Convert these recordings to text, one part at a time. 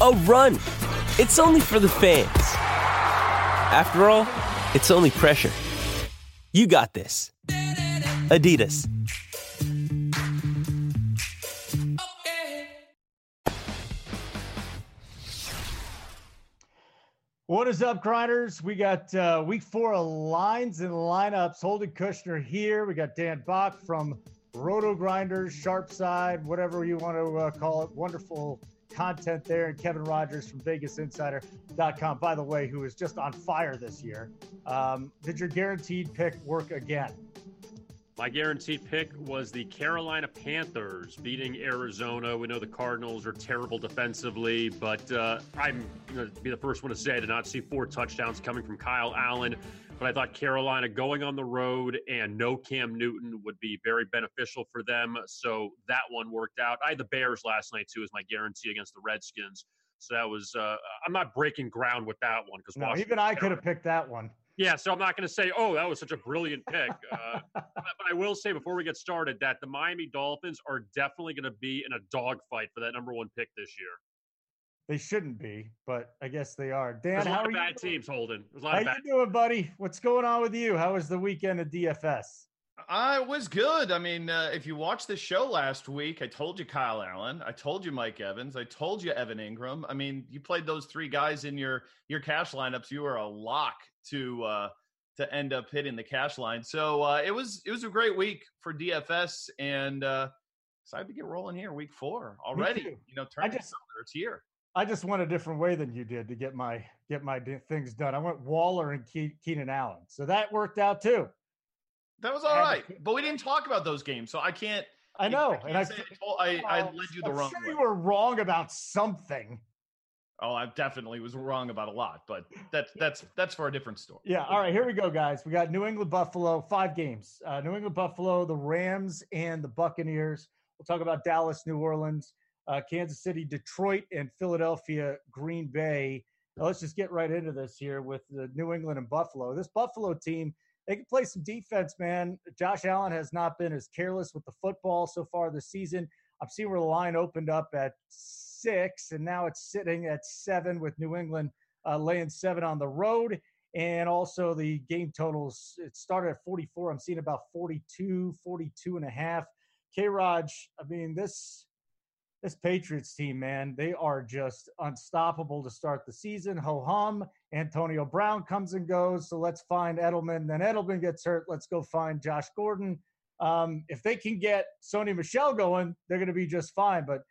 a run. It's only for the fans. After all, it's only pressure. You got this. Adidas. What is up, grinders? We got uh, week four of lines and lineups. Holden Kushner here. We got Dan Bach from RotoGrinders, Sharp Side, whatever you want to uh, call it. Wonderful content there. And Kevin Rogers from VegasInsider.com, by the way, who is just on fire this year. Um, did your guaranteed pick work again? My guaranteed pick was the Carolina Panthers beating Arizona. We know the Cardinals are terrible defensively, but uh, I'm going to be the first one to say I did not see four touchdowns coming from Kyle Allen. But I thought Carolina going on the road and no Cam Newton would be very beneficial for them. So that one worked out. I had the Bears last night too as my guarantee against the Redskins. So that was uh, I'm not breaking ground with that one because no, even I could have picked that one. Yeah, so I'm not going to say, oh, that was such a brilliant pick. Uh, but, but, I will say before we get started that the Miami Dolphins are definitely going to be in a dogfight for that number one pick this year. They shouldn't be, but I guess they are. Dan, There's a lot bad doing? teams, Holden. There's a lot how of bad you doing, buddy? What's going on with you? How was the weekend of DFS? I was good. I mean, uh, if you watched the show last week, I told you Kyle Allen, I told you Mike Evans, I told you Evan Engram. I mean, you played those three guys in your your cash lineups. You were a lock to uh, to end up hitting the cash line. So uh, it was it was a great week for DFS, and uh, excited to get rolling here, week four already. You know, turn I just, it's here. I just went a different way than you did to get my get my things done. I went Waller and Ke- Keenan Allen, so that worked out too. That was all right, but we didn't talk about those games, so I can't. I know, I and I, I, I, led you the I'm wrong sure way. You were wrong about something. Oh, I definitely was wrong about a lot, but that's that's that's for a different story. Yeah. All right, here we go, guys. We got New England Buffalo, five games. Uh, New England Buffalo, the Rams, and the Buccaneers. We'll talk about Dallas, New Orleans, uh, Kansas City, Detroit, and Philadelphia, Green Bay. Now, let's just get right into this here with the New England and Buffalo. This Buffalo team, they can play some defense, man. Josh Allen has not been as careless with the football so far this season. I'm seeing where the line opened up at six, and now it's sitting at seven with New England uh, laying seven on the road. And also the game totals, it started at 44. I'm seeing about 42, 42 and a half. K Raj, I mean, this this Patriots team, man, they are just unstoppable to start the season. Ho hum. Antonio Brown comes and goes. So let's find Edelman. Then Edelman gets hurt. Let's go find Josh Gordon. Um, if they can get Sony Michel going, they're going to be just fine. But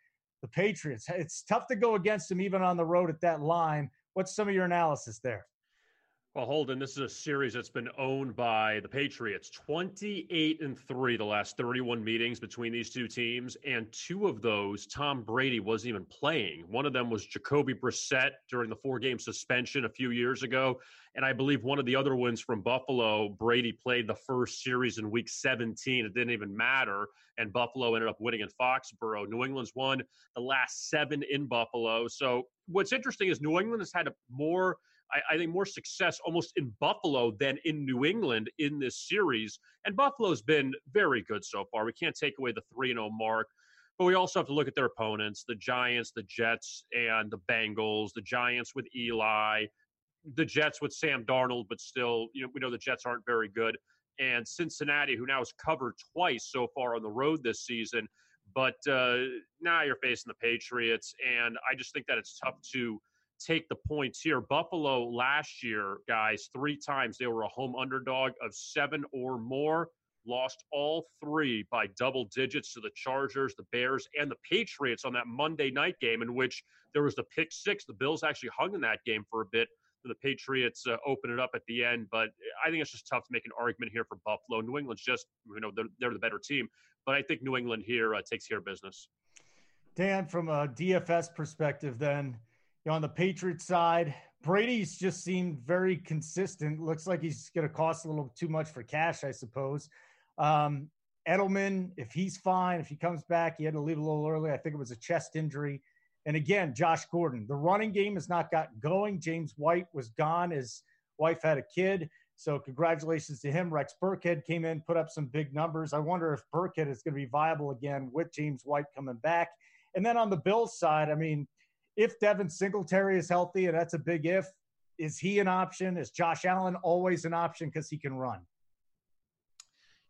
the Patriots. It's tough to go against them even on the road at that line. What's some of your analysis there? Well, Holden, this is a series that's been owned by the Patriots. 28 and 3 the last 31 meetings between these two teams. And two of those, Tom Brady wasn't even playing. One of them was Jacoby Brissett during the four game suspension a few years ago. And I believe one of the other wins from Buffalo, Brady played the first series in week 17. It didn't even matter. And Buffalo ended up winning in Foxborough. New England's won the last seven in Buffalo. So what's interesting is New England has had a more I, I, think more success almost in Buffalo than in New England in this series. And Buffalo's been very good so far. We can't take away the 3 0 mark. But we also have to look at their opponents the Giants, the Jets, and the Bengals. The Giants with Eli, the Jets with Sam Darnold, but still, you know, we know the Jets aren't very good. And Cincinnati, who now has covered twice so far on the road this season. But uh, now you're facing the Patriots. And I just think that it's tough to take the points here. Buffalo last year, guys, three times they were a home underdog of seven or more, lost all three by double digits to the Chargers, the Bears, and the Patriots on that Monday night game, in which there was the pick six. The Bills actually hung in that game for a bit. The Patriots uh, open it up at the end, but I think it's just tough to make an argument here for Buffalo. New England's just, you know, they're, they're the better team, but I think New England here uh, takes care of business. Dan, from a DFS perspective, then, you know, on the Patriots side, Brady's just seemed very consistent. Looks like he's going to cost a little too much for cash, I suppose. Um, Edelman, if he's fine, if he comes back, he had to leave a little early. I think it was a chest injury. And again, Josh Gordon, the running game has not got going. James White was gone. His wife had a kid. So congratulations to him. Rex Burkhead came in, put up some big numbers. I wonder if Burkhead is going to be viable again with James White coming back. And then on the Bills side, I mean, if Devin Singletary is healthy, and that's a big if, is he an option? Is Josh Allen always an option because he can run?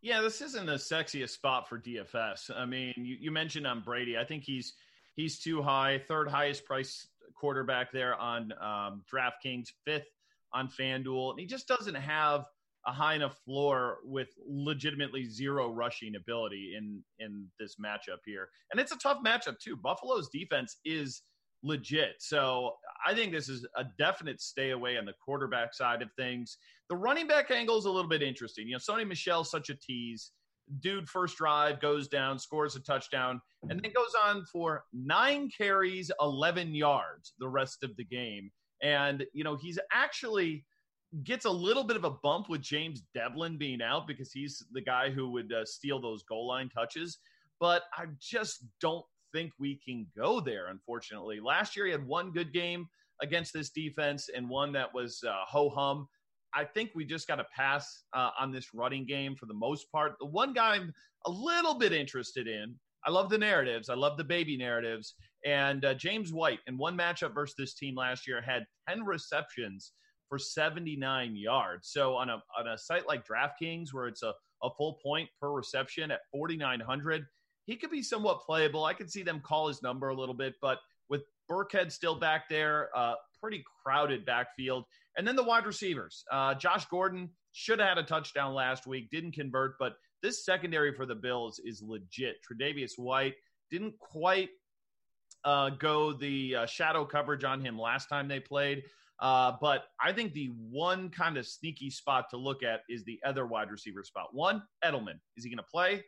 Yeah, this isn't the sexiest spot for DFS. I mean, you, you mentioned on Brady. I think he's he's too high, third highest price quarterback there on um, DraftKings, fifth on FanDuel, and he just doesn't have a high enough floor with legitimately zero rushing ability in in this matchup here. And it's a tough matchup too. Buffalo's defense is legit. So I think this is a definite stay away on the quarterback side of things. The running back angle is a little bit interesting. You know, Sony Michel's such a tease. Dude, first drive goes down, scores a touchdown, and then goes on for nine carries, 11 yards the rest of the game. And, you know, he's actually gets a little bit of a bump with James Develin being out because he's the guy who would uh, steal those goal line touches. But I just don't think we can go there, unfortunately. Last year, he had one good game against this defense and one that was uh, ho hum. I think we just got to pass uh, on this running game for the most part. The one guy I'm a little bit interested in, I love the narratives, I love the baby narratives. And uh, James White, in one matchup versus this team last year, had 10 receptions for 79 yards. So on a, on a site like DraftKings, where it's a, a full point per reception at 4,900, he could be somewhat playable. I could see them call his number a little bit, but with Burkhead still back there, uh, pretty crowded backfield. And then the wide receivers. Uh, Josh Gordon should have had a touchdown last week, didn't convert, but this secondary for the Bills is legit. Tre'Davious White didn't quite uh, go the uh, shadow coverage on him last time they played. Uh, but I think the one kind of sneaky spot to look at is the other wide receiver spot. One, Edelman. Is he going to play?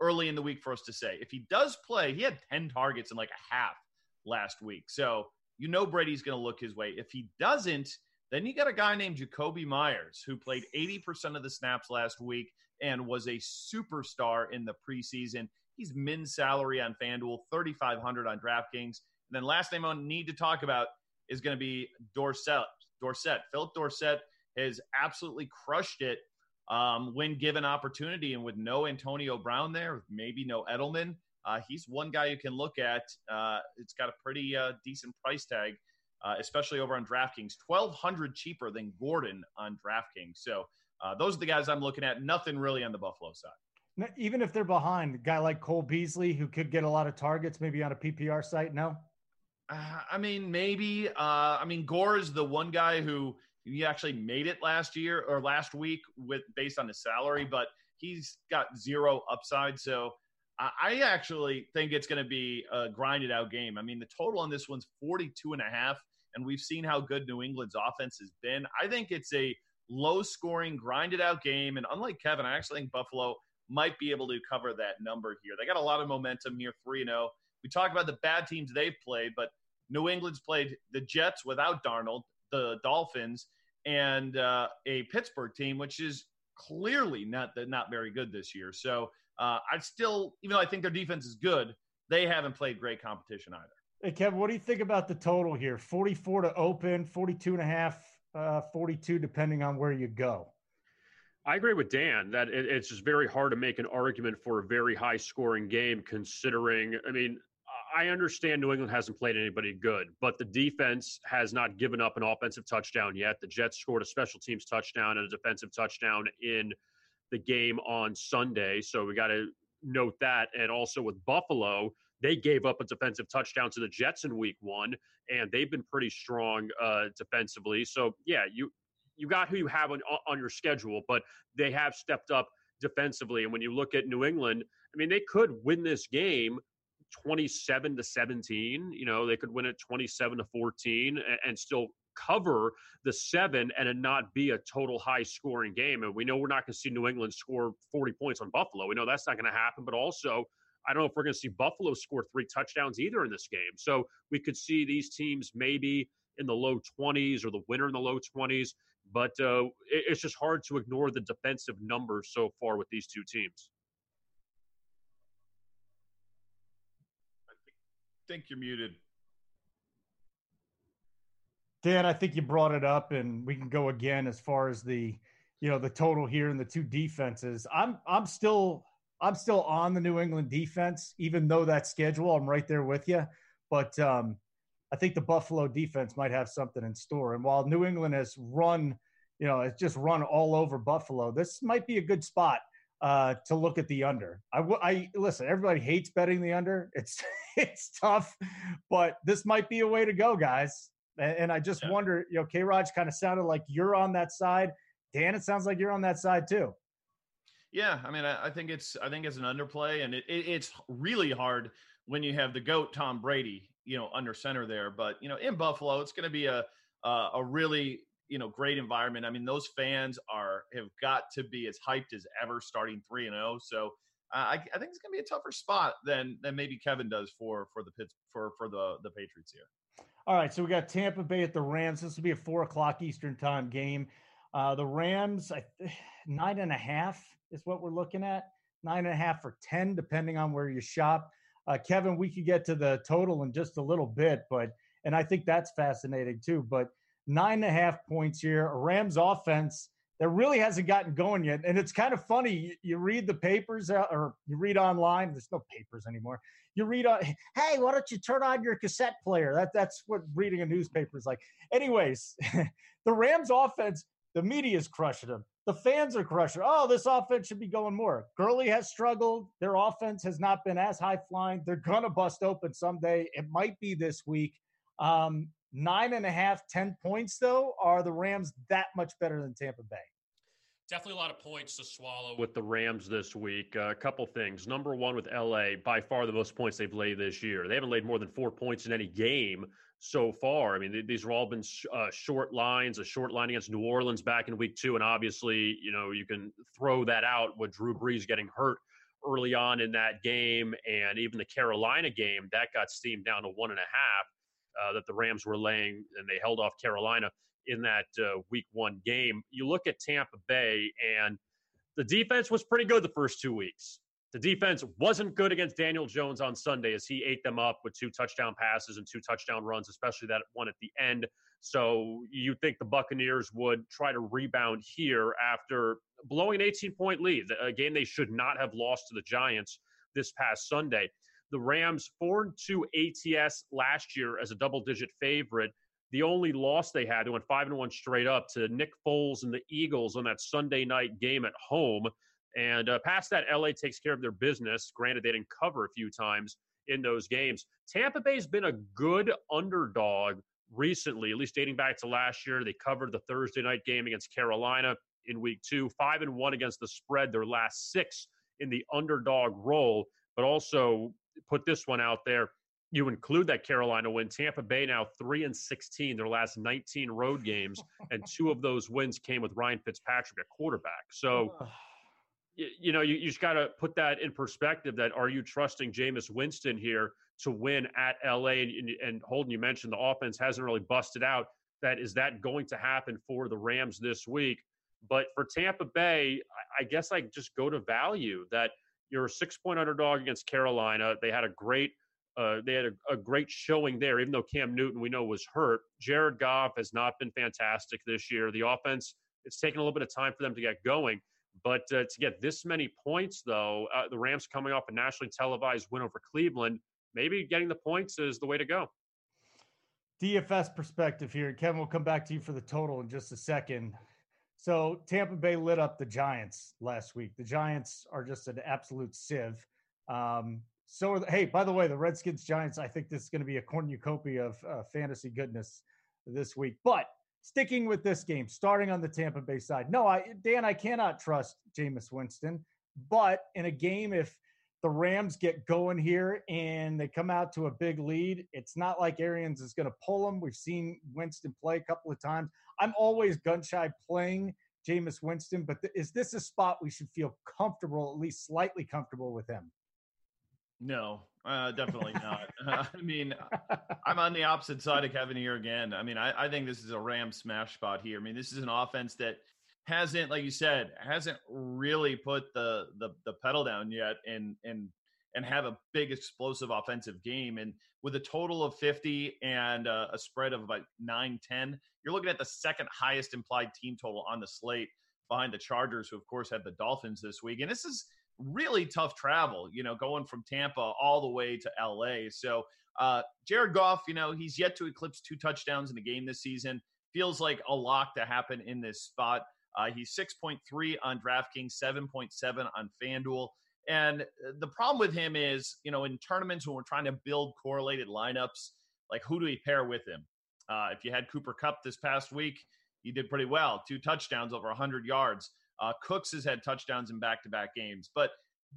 Early in the week for us to say. If he does play, he had 10 targets in like a half last week. So you know Brady's going to look his way. If he doesn't, then you got a guy named Jakobi Meyers who played 80% of the snaps last week and was a superstar in the preseason. He's min salary on FanDuel, 3,500 on DraftKings. And then last name I need to talk about is going to be Dorsett. Dorsett. Phillip Dorsett has absolutely crushed it um, when given opportunity. And with no Antonio Brown there, maybe no Edelman, uh, he's one guy you can look at. Uh, it's got a pretty uh, decent price tag, uh, especially over on DraftKings, twelve hundred cheaper than Gordon on DraftKings. So uh, those are the guys I'm looking at. Nothing really on the Buffalo side. Even if they're behind, a guy like Cole Beasley, who could get a lot of targets, maybe on a PPR site. No. Uh, I mean, maybe. I mean, Gore is the one guy who he actually made it last year or last week with based on his salary, but he's got zero upside. So I actually think it's going to be a grinded out game. I mean, the total on this one's 42 and a half, and we've seen how good New England's offense has been. I think it's a low scoring, grinded out game. And unlike Kevin, I actually think Buffalo might be able to cover that number here. They got a lot of momentum here, 3 0. We talk about the bad teams they've played, but New England's played the Jets without Darnold, the Dolphins, and uh, a Pittsburgh team, which is clearly not not very good this year. So uh, I still, even though I think their defense is good, they haven't played great competition either. Hey, Kevin, what do you think about the total here? 44 to open, 42 and a half, uh, 42, depending on where you go. I agree with Dan that it, it's just very hard to make an argument for a very high scoring game, considering, I mean, I understand New England hasn't played anybody good, but the defense has not given up an offensive touchdown yet. The Jets scored a special teams touchdown and a defensive touchdown in the game on Sunday. So we got to note that. And also with Buffalo, they gave up a defensive touchdown to the Jets in Week One, and they've been pretty strong uh, defensively. So yeah, you you got who you have on on your schedule, but they have stepped up defensively. And when you look at New England, I mean, they could win this game 27 to 17. You know, they could win it 27 to 14 and, and still cover the seven and it not be a total high scoring game. And we know we're not going to see New England score 40 points on Buffalo. We know that's not going to happen, but also I don't know if we're going to see Buffalo score three touchdowns either in this game. So we could see these teams maybe in the low 20s or the winner in the low 20s. But uh, it's just hard to ignore the defensive numbers so far with these two teams. I think you're muted. Dan, I think you brought it up, and we can go again as far as the, you know, the total here and the two defenses. I'm I'm still I'm still on the New England defense, even though that schedule, I'm right there with you. But um, I think the Buffalo defense might have something in store. And while New England has run, you know, it's just run all over Buffalo, this might be a good spot uh, to look at the under. I, I listen. Everybody hates betting the under. It's it's tough, but this might be a way to go, guys. And, and I just yeah. wonder, you know, K. Raj kind of sounded like you're on that side. Dan, it sounds like you're on that side too. Yeah, I mean, I, I, think it's I think it's an underplay, and it, it, it's really hard when you have the goat Tom Brady, you know, under center there. But you know, in Buffalo, it's going to be a uh, a really you know great environment. I mean, those fans are have got to be as hyped as ever, starting three and zero. Oh. So uh, I, I, think it's going to be a tougher spot than than maybe Kevin does for for the Pits for for the the Patriots here. All right, so we got Tampa Bay at the Rams. This will be a four o'clock Eastern time game. Uh, the Rams, I, nine and a half is what we're looking at. Nine and a half or 10, depending on where you shop. Uh, Kevin, we could get to the total in just a little bit, but, and I think that's fascinating too. But nine and a half points here, a Rams offense that really hasn't gotten going yet. And it's kind of funny. You, you read the papers uh, or you read online. There's no papers anymore. You read on, hey, why don't you turn on your cassette player? That that's what reading a newspaper is like. Anyways, the Rams offense, the media is crushing them. The fans are crushing. Oh, this offense should be going more. Gurley has struggled. Their offense has not been as high flying. They're gonna bust open someday. It might be this week. Um, nine and a half, ten points though. Are the Rams that much better than Tampa Bay? Definitely a lot of points to swallow with the Rams this week. Uh, a couple things. Number one, with LA, by far the most points they've laid this year. They haven't laid more than four points in any game so far. I mean, these are all been uh, short lines, a short line against New Orleans back in week two. And obviously, you know, you can throw that out with Drew Brees getting hurt early on in that game. And even the Carolina game, that got steamed down to one and a half uh, that the Rams were laying, and they held off Carolina in that uh, week one game. You look at Tampa Bay, and the defense was pretty good the first two weeks. The defense wasn't good against Daniel Jones on Sunday as he ate them up with two touchdown passes and two touchdown runs, especially that one at the end. So you think the Buccaneers would try to rebound here after blowing an 18 point lead, a game they should not have lost to the Giants this past Sunday. The Rams 4 2 ATS last year as a double digit favorite. The only loss they had, they went 5 and 1 straight up to Nick Foles and the Eagles on that Sunday night game at home. And uh, past that, LA takes care of their business. Granted, they didn't cover a few times in those games. Tampa Bay's been a good underdog recently, at least dating back to last year. They covered the Thursday night game against Carolina in week two, five and one against the spread, their last six in the underdog role. But also put this one out there. You include that Carolina win. Tampa Bay now three and sixteen, their last nineteen road games, and two of those wins came with Ryan Fitzpatrick at quarterback. So you know, you, you just got to put that in perspective. That are you trusting Jameis Winston here to win at LA? And, and Holden, you mentioned the offense hasn't really busted out. That is that going to happen for the Rams this week? But for Tampa Bay, I guess I just go to value that you're a six point underdog against Carolina. They had a great Uh, they had a, a, great showing there, even though Cam Newton we know was hurt. Jared Goff has not been fantastic this year. The offense it's taken a little bit of time for them to get going. But uh, to get this many points, though, uh, the Rams coming off a nationally televised win over Cleveland, maybe getting the points is the way to go. DFS perspective here. Kevin, we'll come back to you for the total in just a second. So Tampa Bay lit up the Giants last week. The Giants are just an absolute sieve. Um, so, the, hey, by the way, the Redskins Giants. I think this is going to be a cornucopia of uh, fantasy goodness this week. But sticking with this game, starting on the Tampa Bay side. No, I Dan, I cannot trust Jameis Winston. But in a game, if the Rams get going here and they come out to a big lead, it's not like Arians is going to pull them. We've seen Winston play a couple of times. I'm always gun shy playing Jameis Winston, but th- is this a spot we should feel comfortable, at least slightly comfortable with him? No, uh, definitely not. I mean, I'm on the opposite side of Kevin here again. I mean, I, I think this is a Ram smash spot here. I mean, this is an offense that hasn't, like you said, hasn't really put the the, the pedal down yet, and and and have a big explosive offensive game. And with a total of 50 and uh, a spread of about 9 10, you're looking at the second highest implied team total on the slate behind the Chargers, who, of course, had the Dolphins this week. And this is really tough travel, you know, going from Tampa all the way to LA. So, uh, Jared Goff, you know, he's yet to eclipse two touchdowns in the game this season. Feels like a lock to happen in this spot. Uh, he's 6.3 on DraftKings, 7.7 on FanDuel. And uh, the problem with him is, you know, in tournaments when we're trying to build correlated lineups, like who do we pair with him? Uh, if you had Cooper Kupp this past week, he did pretty well. Two touchdowns over 100 yards. Uh, Cooks has had touchdowns in back to back games. But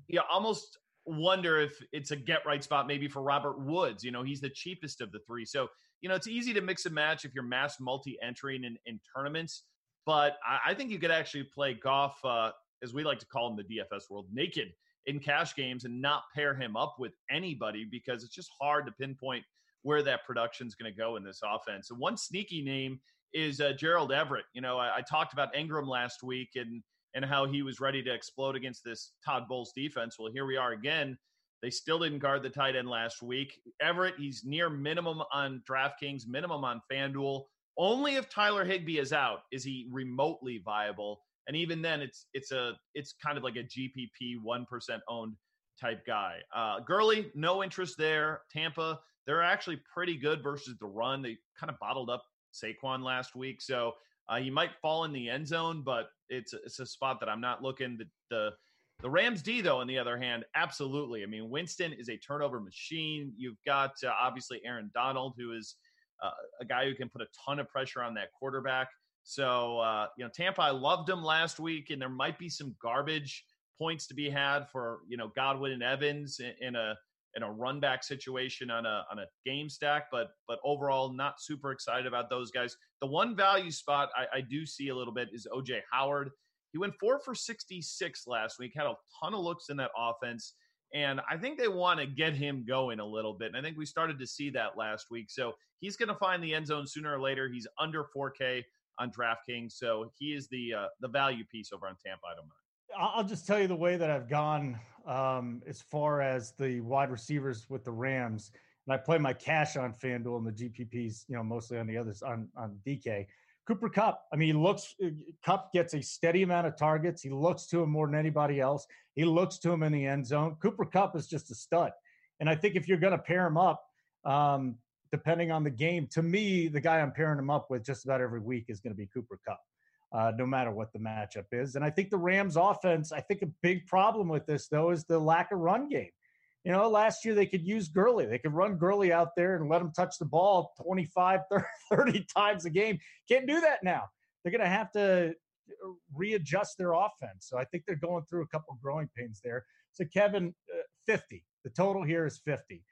you almost wonder if it's a get right spot maybe for Robert Woods. You know, he's the cheapest of the three. So, you know, it's easy to mix and match if you're mass multi entering in, in tournaments. But I, I, think you could actually play Goff, uh, as we like to call him the DFS world, naked in cash games and not pair him up with anybody because it's just hard to pinpoint where that production is going to go in this offense. And one sneaky name is uh, Gerald Everett. You know, I, I, talked about Engram last week and and how he was ready to explode against this Todd Bowles defense. Well, here we are again. They still didn't guard the tight end last week. Everett, he's near minimum on DraftKings, minimum on FanDuel. Only if Tyler Higbee is out is he remotely viable. And even then, it's it's a it's kind of like a GPP one percent owned type guy. Uh, Gurley, no interest there. Tampa, they're actually pretty good versus the run. They kind of bottled up Saquon last week, so uh, he might fall in the end zone, but it's it's a spot that I'm not looking. The the, the Rams D though, on the other hand, absolutely. I mean, Winston is a turnover machine. You've got uh, obviously Aaron Donald, who is uh, a guy who can put a ton of pressure on that quarterback. So uh, you know, Tampa, I loved him last week, and there might be some garbage points to be had for you know Godwin and Evans in, in a in a run back situation on a on a game stack, but but overall not super excited about those guys. The one value spot I, I do see a little bit is OJ Howard. He went four for 66 last week, had a ton of looks in that offense. And I think they want to get him going a little bit. And I think we started to see that last week. So he's going to find the end zone sooner or later. He's under 4K on DraftKings. So he is the uh, the value piece over on Tampa. I don't mind. I'll just tell you the way that I've gone um, as far as the wide receivers with the Rams. And I play my cash on FanDuel and the GPPs, you know, mostly on the others on on DK. Cooper Kupp, I mean, he looks. Kupp gets a steady amount of targets. He looks to him more than anybody else. He looks to him in the end zone. Cooper Kupp is just a stud. And I think if you're going to pair him up, um, depending on the game, to me, the guy I'm pairing him up with just about every week is going to be Cooper Kupp, uh, no matter what the matchup is. And I think the Rams offense, I think a big problem with this, though, is the lack of run game. You know, last year they could use Gurley. They could run Gurley out there and let him touch the ball 25, 30 times a game. Can't do that now. They're going to have to uh, readjust their offense. So I think they're going through a couple growing pains there. So, Kevin, uh, 50. The total here is 50.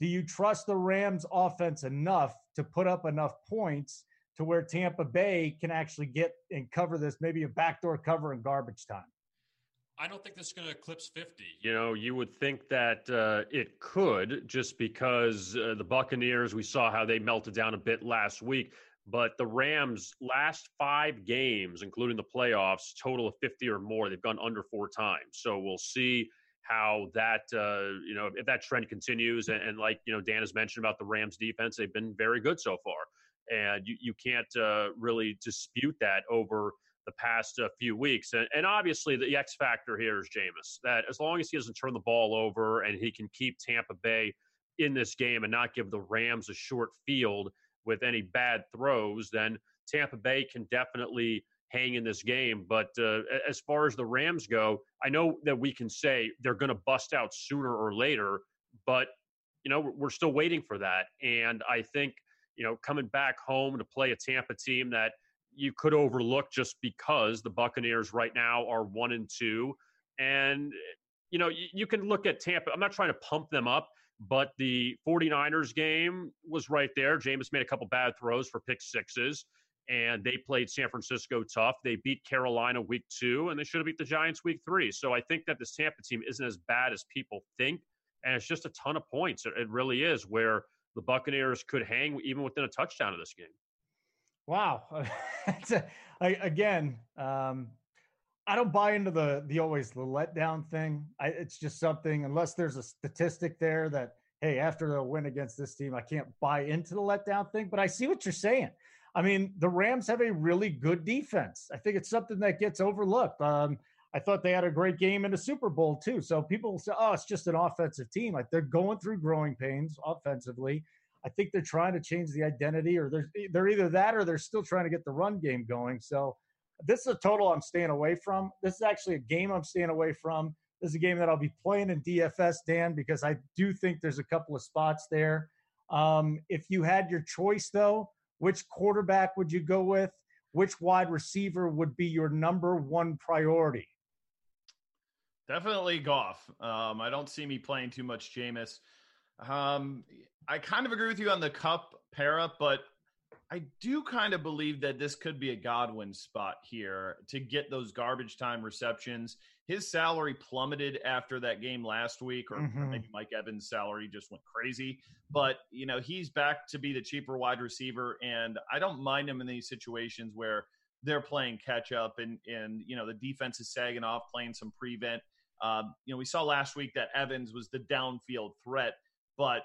Do you trust the Rams offense enough to put up enough points to where Tampa Bay can actually get and cover this, maybe a backdoor cover in garbage time? I don't think this is going to eclipse 50. You know, you would think that uh, it could just because uh, the Buccaneers, we saw how they melted down a bit last week. But the Rams' last five games, including the playoffs, total of 50 or more, they've gone under four times. So we'll see how that uh, you know if that trend continues, and, and, like you know Dan has mentioned about the Rams defense, they've been very good so far, and you you can't uh, really dispute that over the past uh, few weeks. And, and, obviously, the X factor here is Jameis. That as long as he doesn't turn the ball over and he can keep Tampa Bay in this game and not give the Rams a short field with any bad throws, then Tampa Bay can definitely hang in this game. But uh, as far as the Rams go, I know that we can say they're going to bust out sooner or later, but you know we're still waiting for that. And I think you know coming back home to play a Tampa team that you could overlook just because the Buccaneers right now are one and two, and you know you, you can look at Tampa. I'm not trying to pump them up. But the 49ers game was right there. Jameis made a couple bad throws for pick sixes and they played San Francisco tough. They beat Carolina week two, and they should have beat the Giants week three. So I think that the Tampa team isn't as bad as people think, and it's just a ton of points. It really is where the Buccaneers could hang even within a touchdown of this game. Wow, again, um, I don't buy into the the always the letdown thing. I, it's just something unless there's a statistic there that hey, after the win against this team, I can't buy into the letdown thing. But I see what you're saying. I mean, the Rams have a really good defense. I think it's something that gets overlooked. Um, I thought they had a great game in the Super Bowl too. So people say, "Oh, it's just an offensive team." Like they're going through growing pains offensively. I think they're trying to change the identity, or they're they're either that or they're still trying to get the run game going. So this is a total I'm staying away from. This is actually a game I'm staying away from. This is a game that I'll be playing in DFS, Dan, because I do think there's a couple of spots there. Um, if you had your choice, though, which quarterback would you go with? Which wide receiver would be your number one priority? Definitely Goff. Um, I don't see me playing too much Jameis. Um, I kind of agree with you on the Kupp para, but I do kind of believe that this could be a Godwin spot here to get those garbage time receptions. His salary plummeted after that game last week, or mm-hmm. maybe Mike Evans' salary just went crazy. But, you know, he's back to be the cheaper wide receiver. And I don't mind him in these situations where they're playing catch up and, and you know, the defense is sagging off, playing some prevent. Um, you know, we saw last week that Evans was the downfield threat, but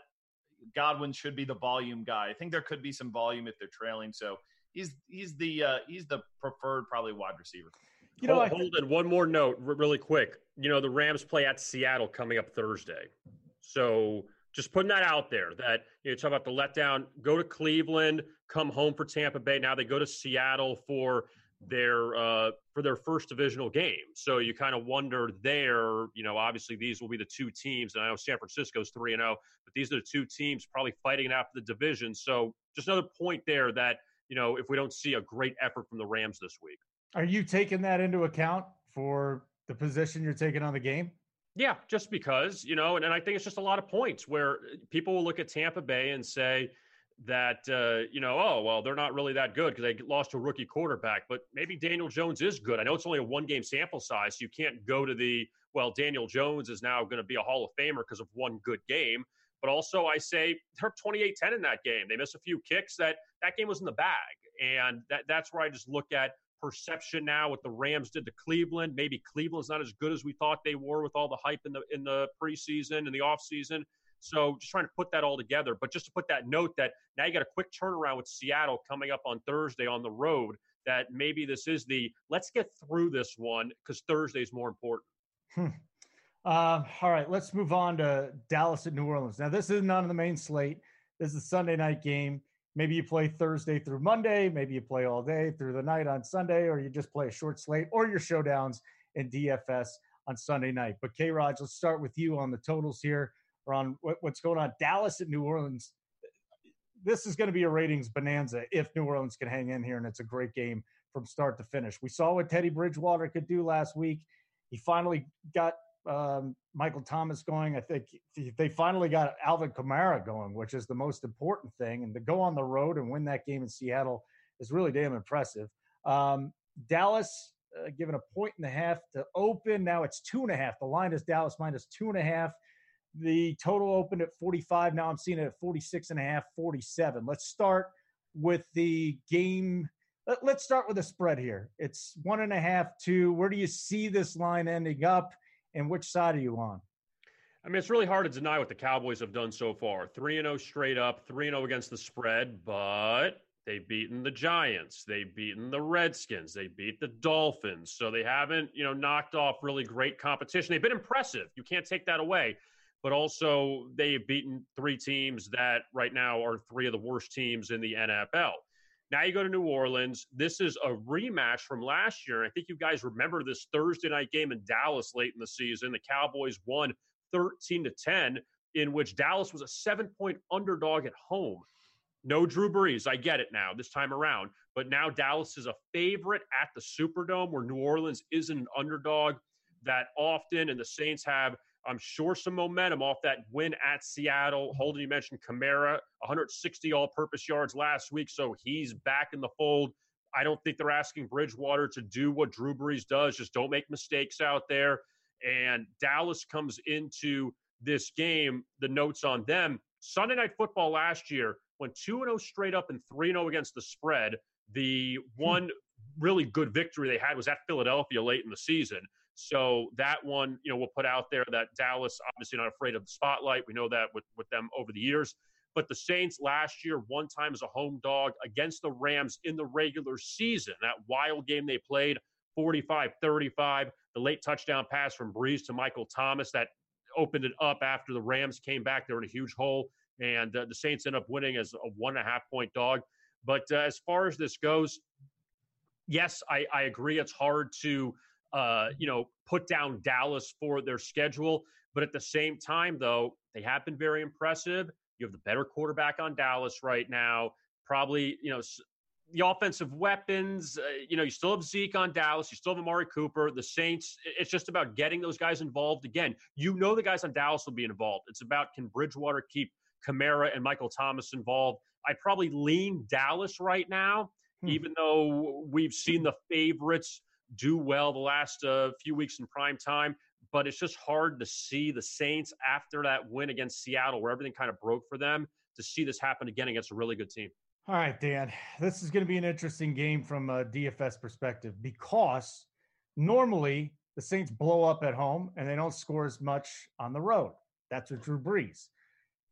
Godwin should be the volume guy. I think there could be some volume if they're trailing. So he's he's the uh, he's the preferred probably wide receiver. You know, hold, hold on. One more note, really quick. You know, the Rams play at Seattle coming up Thursday, so just putting that out there. That you know, talk about the letdown. Go to Cleveland, come home for Tampa Bay. Now they go to Seattle for their uh, for their first divisional game. So you kind of wonder there. You know, obviously these will be the two teams, and I know San Francisco's three and zero, oh, but these are the two teams probably fighting out for the division. So just another point there that you know if we don't see a great effort from the Rams this week, are you taking that into account for the position you're taking on the game? Yeah, just because you know, and, and I think it's just a lot of points where people will look at Tampa Bay and say that uh, you know, oh well, they're not really that good because they lost to a rookie quarterback. But maybe Daniel Jones is good. I know it's only a one game sample size, so you can't go to the well. Daniel Jones is now going to be a Hall of Famer because of one good game. But also, I say they're 28-10 in that game. They missed a few kicks. That that game was in the bag, and that that's where I just look at perception now. What the Rams did to Cleveland. Maybe Cleveland's not as good as we thought they were with all the hype in the in the preseason and the offseason. So just trying to put that all together. But just to put that note that now you got a quick turnaround with Seattle coming up on Thursday on the road, that maybe this is the let's get through this one because Thursday is more important. Hmm. Uh, all right, let's move on to Dallas at New Orleans. Now, this is not on the main slate. This is a Sunday night game. Maybe you play Thursday through Monday. Maybe you play all day through the night on Sunday, or you just play a short slate, or your showdowns in DFS on Sunday night. But K. Raj, let's start with you on the totals here on what, what's going on. Dallas at New Orleans. This is going to be a ratings bonanza if New Orleans can hang in here, and it's a great game from start to finish. We saw what Teddy Bridgewater could do last week. He finally got um, Michael Thomas going. I think they finally got Alvin Kamara going, which is the most important thing. And to go on the road and win that game in Seattle is really damn impressive. Um, Dallas uh, given a point and a half to open. Now it's two and a half. The line is Dallas minus two and a half. The total opened at 45. Now I'm seeing it at 46 and a half, 47. Let's start with the game. Let's start with the spread here. It's one and a half, two. Where do you see this line ending up, and which side are you on? I mean, it's really hard to deny what the Cowboys have done so far. 3 0 straight up, 3 0 against the spread, but they've beaten the Giants. They've beaten the Redskins. They beat the Dolphins. So they haven't, you know, knocked off really great competition. They've been impressive. You can't take that away. But also, they've beaten three teams that right now are three of the worst teams in the NFL. Now you go to New Orleans. This is a rematch from last year. I think you guys remember this Thursday night game in Dallas late in the season. The Cowboys won 13 to 10, in which Dallas was a seven point underdog at home. No Drew Brees. I get it now this time around. But now Dallas is a favorite at the Superdome, where New Orleans isn't an underdog that often. And the Saints have I'm sure some momentum off that win at Seattle. Holden, you mentioned Kamara, 160 all purpose yards last week, so he's back in the fold. I don't think they're asking Bridgewater to do what Drew Brees does, just don't make mistakes out there. And Dallas comes into this game, the notes on them. Sunday Night Football last year went 2 0 straight up and 3 0 against the spread. The hmm. one really good victory they had was at Philadelphia late in the season. So that one, you know, we'll put out there that Dallas obviously not afraid of the spotlight. We know that with, with them over the years. But the Saints last year, one time as a home dog against the Rams in the regular season, that wild game they played, 45 35, the late touchdown pass from Brees to Michael Thomas that opened it up after the Rams came back. They were in a huge hole, and uh, the Saints end up winning as a one and a half point dog. But uh, as far as this goes, yes, I, I agree. It's hard to uh, you know, put down Dallas for their schedule. But at the same time, though, they have been very impressive. You have the better quarterback on Dallas right now. Probably, you know, the offensive weapons. Uh, you know, you still have Zeke on Dallas. You still have Amari Cooper. The Saints. It's just about getting those guys involved again. You know, the guys on Dallas will be involved. It's about can Bridgewater keep Kamara and Michael Thomas involved. I probably lean Dallas right now, hmm. even though we've seen the favorites do well the last uh, few weeks in prime time. But it's just hard to see the Saints after that win against Seattle, where everything kind of broke for them, to see this happen again against a really good team. All right, Dan, this is going to be an interesting game from a DFS perspective because normally the Saints blow up at home and they don't score as much on the road. That's what Drew Brees.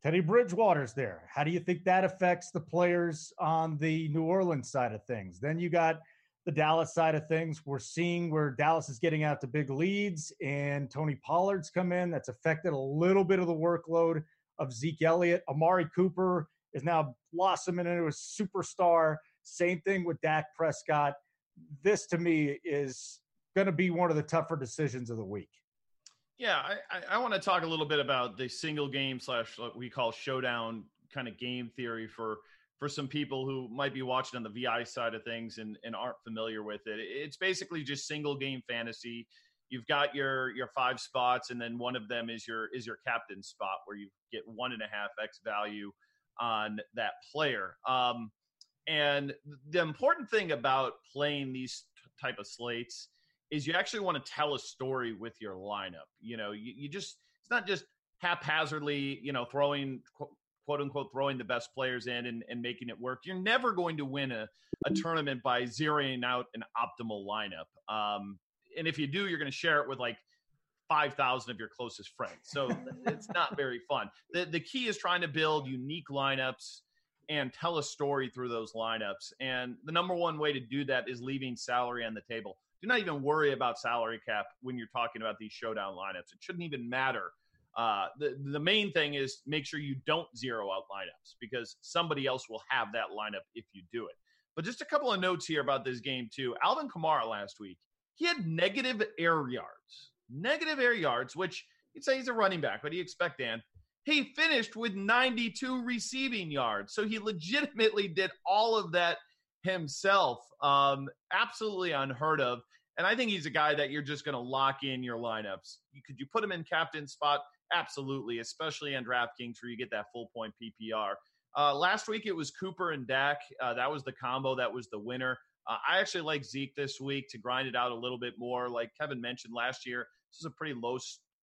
Teddy Bridgewater's there. How do you think that affects the players on the New Orleans side of things? Then you got the Dallas side of things, we're seeing where Dallas is getting out to big leads and Tony Pollard's come in. That's affected a little bit of the workload of Zeke Elliott. Amari Cooper is now blossoming into a superstar. Same thing with Dak Prescott. This to me is going to be one of the tougher decisions of the week. Yeah, I, I, I want to talk a little bit about the single game slash what we call showdown kind of game theory for for some people who might be watching on the VI side of things and, and aren't familiar with it. It's basically just single game fantasy. You've got your your five spots, and then one of them is your is your captain spot where you get one and a half x value on that player. Um, and the important thing about playing these type of slates is you actually want to tell a story with your lineup. You know, you, you just it's not just haphazardly, you know, throwing quote unquote throwing the best players in and, and making it work. You're never going to win a, a tournament by zeroing out an optimal lineup. Um, and if you do, you're going to share it with like 5,000 of your closest friends. So it's not very fun. The, the key is trying to build unique lineups and tell a story through those lineups. And the number one way to do that is leaving salary on the table. Do not even worry about salary cap when you're talking about these showdown lineups. It shouldn't even matter uh, the the main thing is make sure you don't zero out lineups because somebody else will have that lineup if you do it. But just a couple of notes here about this game too. Alvin Kamara last week he had negative air yards, negative air yards, which you'd say he's a running back. What do you expect, Dan? He finished with 92 receiving yards, so he legitimately did all of that himself. Um, absolutely unheard of. And I think he's a guy that you're just going to lock in your lineups. Could you put him in captain spot? Absolutely, especially on DraftKings where you get that full point PPR. Uh, last week it was Cooper and Dak. Uh, that was the combo. That was the winner. Uh, I actually like Zeke this week to grind it out a little bit more. Like Kevin mentioned last year, this is a pretty low,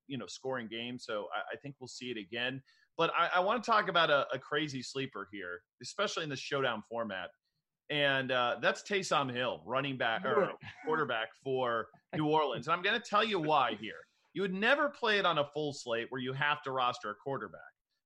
you know, scoring game, so I, I think we'll see it again. But I, I want to talk about a, a, crazy sleeper here, especially in the showdown format, and uh, that's Taysom Hill, running back or quarterback for New Orleans. And I'm going to tell you why here. You would never play it on a full slate where you have to roster a quarterback.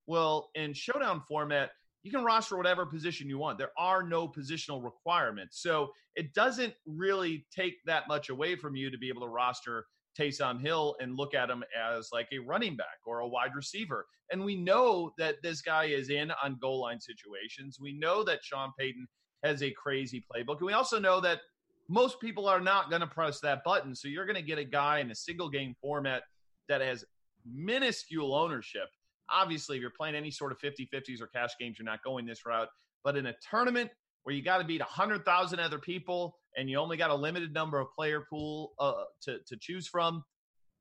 Well, in showdown format, you can roster whatever position you want. There are no positional requirements. So it doesn't really take that much away from you to be able to roster Taysom Hill and look at him as like a running back or a wide receiver. And we know that this guy is in on goal line situations. We know that Sean Payton has a crazy playbook. And we also know that most people are not going to press that button. So you're going to get a guy in a single game format that has minuscule ownership. Obviously, if you're playing any sort of 50 50s or cash games, you're not going this route. But in a tournament where you got to beat 100,000 other people and you only got a limited number of player pool uh, to, to choose from,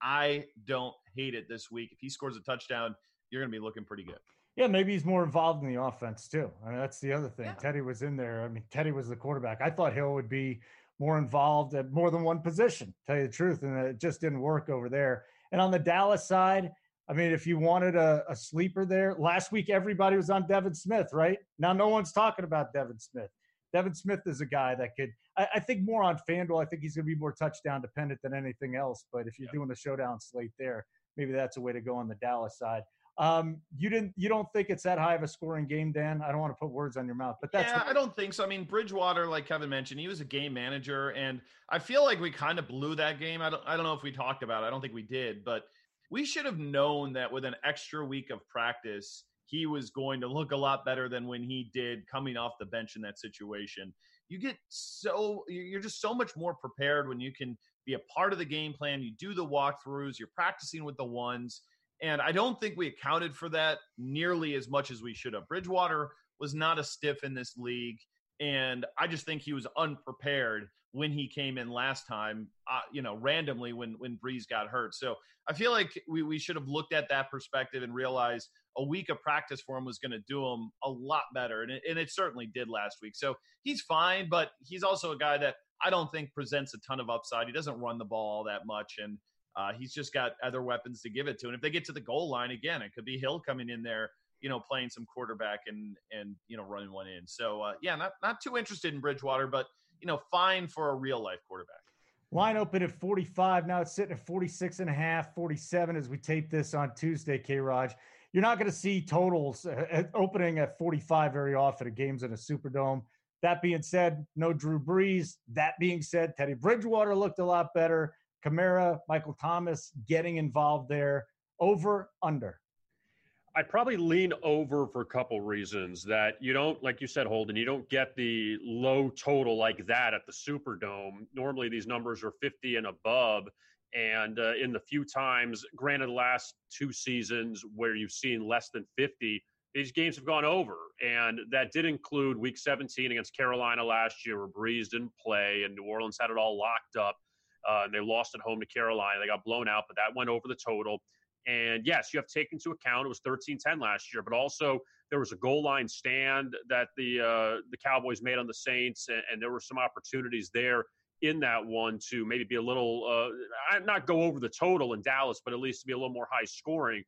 I don't hate it this week. If he scores a touchdown, you're going to be looking pretty good. Yeah, maybe he's more involved in the offense too. I mean, that's the other thing. Yeah. Teddy was in there. I mean, Teddy was the quarterback. I thought Hill would be more involved at more than one position, tell you the truth. And it just didn't work over there. And on the Dallas side, I mean, if you wanted a, a sleeper there, last week everybody was on Devin Smith, right? Now no one's talking about Devin Smith. Devin Smith is a guy that could, I, I think, more on FanDuel. I think he's going to be more touchdown dependent than anything else. But if you're yeah. doing the showdown slate there, maybe that's a way to go on the Dallas side. Um, you didn't, you don't think it's that high of a scoring game, Dan? I don't want to put words on your mouth, but that's yeah, what- I don't think so. I mean, Bridgewater, like Kevin mentioned, he was a game manager, and I feel like we kind of blew that game. I don't, I don't know if we talked about it. I don't think we did, but we should have known that with an extra week of practice, he was going to look a lot better than when he did coming off the bench in that situation. You get so you're just so much more prepared when you can be a part of the game plan. You do the walkthroughs, you're practicing with the ones. And I don't think we accounted for that nearly as much as we should have. Bridgewater was not a stiff in this league. And I just think he was unprepared when he came in last time, uh, you know, randomly when when Brees got hurt. So I feel like we, we should have looked at that perspective and realized a week of practice for him was going to do him a lot better. And it, and it certainly did last week. So he's fine, but he's also a guy that I don't think presents a ton of upside. He doesn't run the ball all that much. And uh, he's just got other weapons to give it to. And if they get to the goal line again, it could be Hill coming in there, you know, playing some quarterback and and you know running one in. So uh, yeah, not not too interested in Bridgewater, but you know, fine for a real life quarterback. Line open at 45. Now it's sitting at 46 and a half, 47 as we tape this on Tuesday, K Raj. You're not going to see totals uh, opening at 45 very often at games in a Superdome. That being said, no Drew Brees. That being said, Teddy Bridgewater looked a lot better. Kamara, Michael Thomas getting involved there. Over, under. I'd probably lean over for a couple reasons that you don't, like you said, Holden, you don't get the low total like that at the Superdome. Normally, these numbers are 50 and above. And uh, in the few times, granted, last two seasons where you've seen less than 50, these games have gone over. And that did include week 17 against Carolina last year, where Brees didn't play and New Orleans had it all locked up. Uh, and they lost at home to Carolina. They got blown out, but that went over the total. And yes, you have to take into account it was 13-10 last year, but also there was a goal line stand that the uh, the Cowboys made on the Saints, and, and, there were some opportunities there in that one to maybe be a little uh, not go over the total in Dallas, but at least to be a little more high scoring.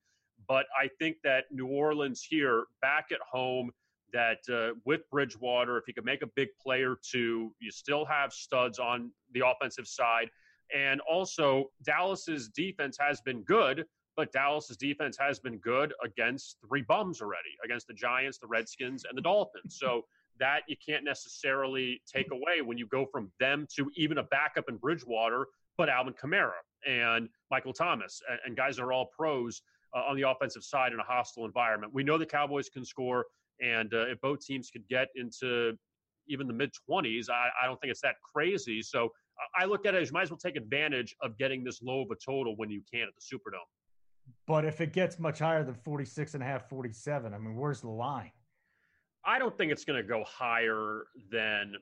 But I think that New Orleans here, back at home, that uh, with Bridgewater, if he could make a big play or two, you still have studs on the offensive side. And also, Dallas's defense has been good, but Dallas's defense has been good against three bums already against the Giants, the Redskins, and the Dolphins. So that you can't necessarily take away when you go from them to even a backup in Bridgewater, but Alvin Kamara and Michael Thomas and, and guys are all pros uh, on the offensive side in a hostile environment. We know the Cowboys can score, and uh, if both teams could get into even the mid 20s, I, I don't think it's that crazy. So I look at it as you might as well take advantage of getting this low of a total when you can at the Superdome. But if it gets much higher than 46 and a half, 47, I mean, where's the line? I don't think it's going to go higher than,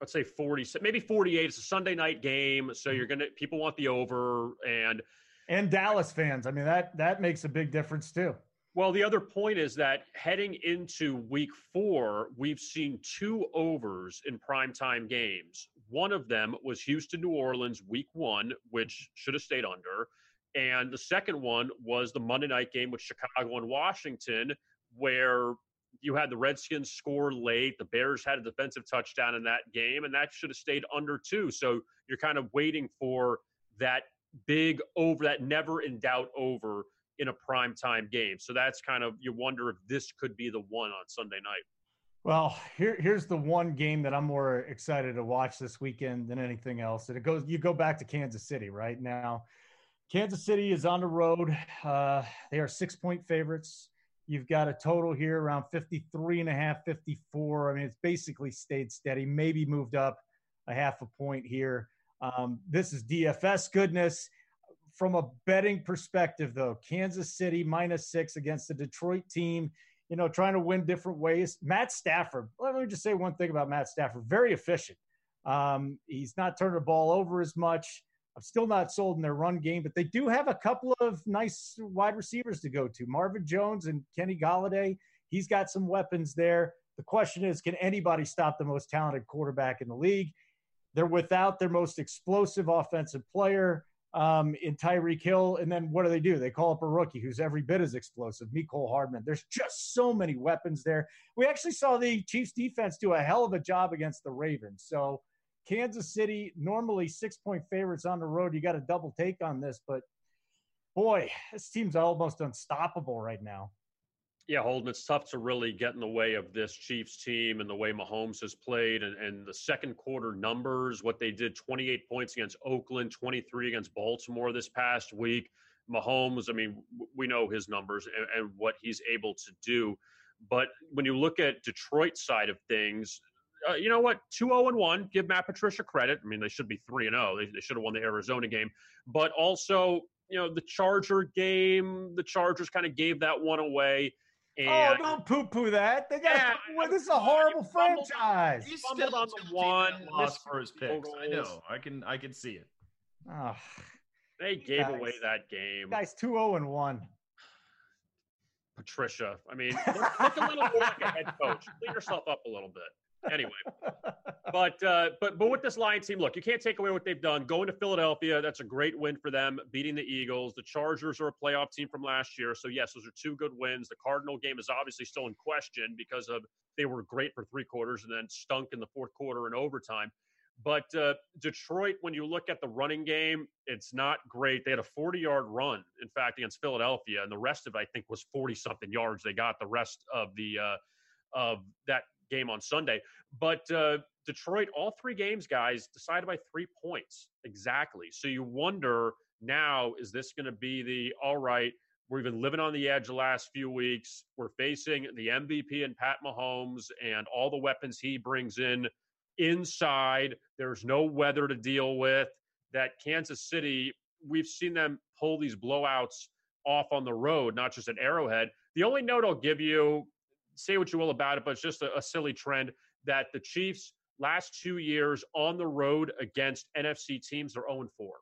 let's say 40, maybe 48. It's a Sunday night game. So you're going to, people want the over and, and Dallas fans. I mean, that, that makes a big difference too. Well, the other point is that heading into week four, we've seen two overs in primetime games. One of them was Houston, New Orleans, week one, which mm-hmm. should have stayed under. And the second one was the Monday night game with Chicago and Washington, where you had the Redskins score late. The Bears had a defensive touchdown in that game, and that should have stayed under two. So you're kind of waiting for that big over that never in doubt over in a primetime game. So that's kind of you wonder if this could be the one on Sunday night. Well, here, here's the one game that I'm more excited to watch this weekend than anything else. And it goes, you go back to Kansas City right now. Kansas City is on the road. Uh, they are six point favorites. You've got a total here around 53 and a half, 54. I mean, it's basically stayed steady, maybe moved up a half a point here. Um, this is DFS goodness. From a betting perspective, though, Kansas City minus six against the Detroit team you know, trying to win different ways. Matt Stafford, let me just say one thing about Matt Stafford very efficient. Um, he's not turning the ball over as much. I'm still not sold in their run game, but they do have a couple of nice wide receivers to go to. Marvin Jones and Kenny Golladay. He's got some weapons there. The question is, can anybody stop the most talented quarterback in the league? They're without their most explosive offensive player um, in Tyreek Hill. And then what do they do? They call up a rookie who's every bit as explosive, Mecole Hardman. There's just so many weapons there. We actually saw the Chiefs defense do a hell of a job against the Ravens. So Kansas City, normally six point favorites on the road. You got a double take on this, but boy, this team's almost unstoppable right now. Yeah, Holden, it's tough to really get in the way of this Chiefs team and the way Mahomes has played and, and the second quarter numbers, what they did 28 points against Oakland, 23 against Baltimore this past week. Mahomes, I mean, we know his numbers and, and what he's able to do. But when you look at Detroit side of things, uh, you know what? 2 0 and 1. Give Matt Patricia credit. I mean, they should be 3 and 0. They, they should have won the Arizona game. But also, you know, the Charger game, the Chargers kind of gave that one away. Oh, and, oh, don't poo-poo that. They got yeah, well, this is a horrible franchise. He's still on the one loss for his picks. I know. I can I can see it. Oh, they gave guys, away that game. Guys, 2-0 and 1. Patricia. I mean, look, look a little more like a head coach. Clean yourself up a little bit anyway, but uh, but but with this Lions team, look, you can't take away what they've done. Going to Philadelphia, that's a great win for them. Beating the Eagles, the Chargers are a playoff team from last year, so yes, those are two good wins. The Cardinal game is obviously still in question because of they were great for three quarters and then stunk in the fourth quarter and overtime. But uh, Detroit, when you look at the running game, it's not great. They had a 40 yard run, in fact, against Philadelphia, and the rest of it, I think, was 40 something yards. They got the rest of the uh, of that game on Sunday. But uh, Detroit, all three games, guys, decided by three points exactly. So you wonder now, is this going to be the all right? We've been living on the edge the last few weeks. We're facing the MVP and Pat Mahomes and all the weapons he brings in inside. There's no weather to deal with. That Kansas City, we've seen them pull these blowouts off on the road, not just at Arrowhead. The only note I'll give you say what you will about it, but it's just a, a silly trend that the Chiefs last two years on the road against NFC teams are 0 4.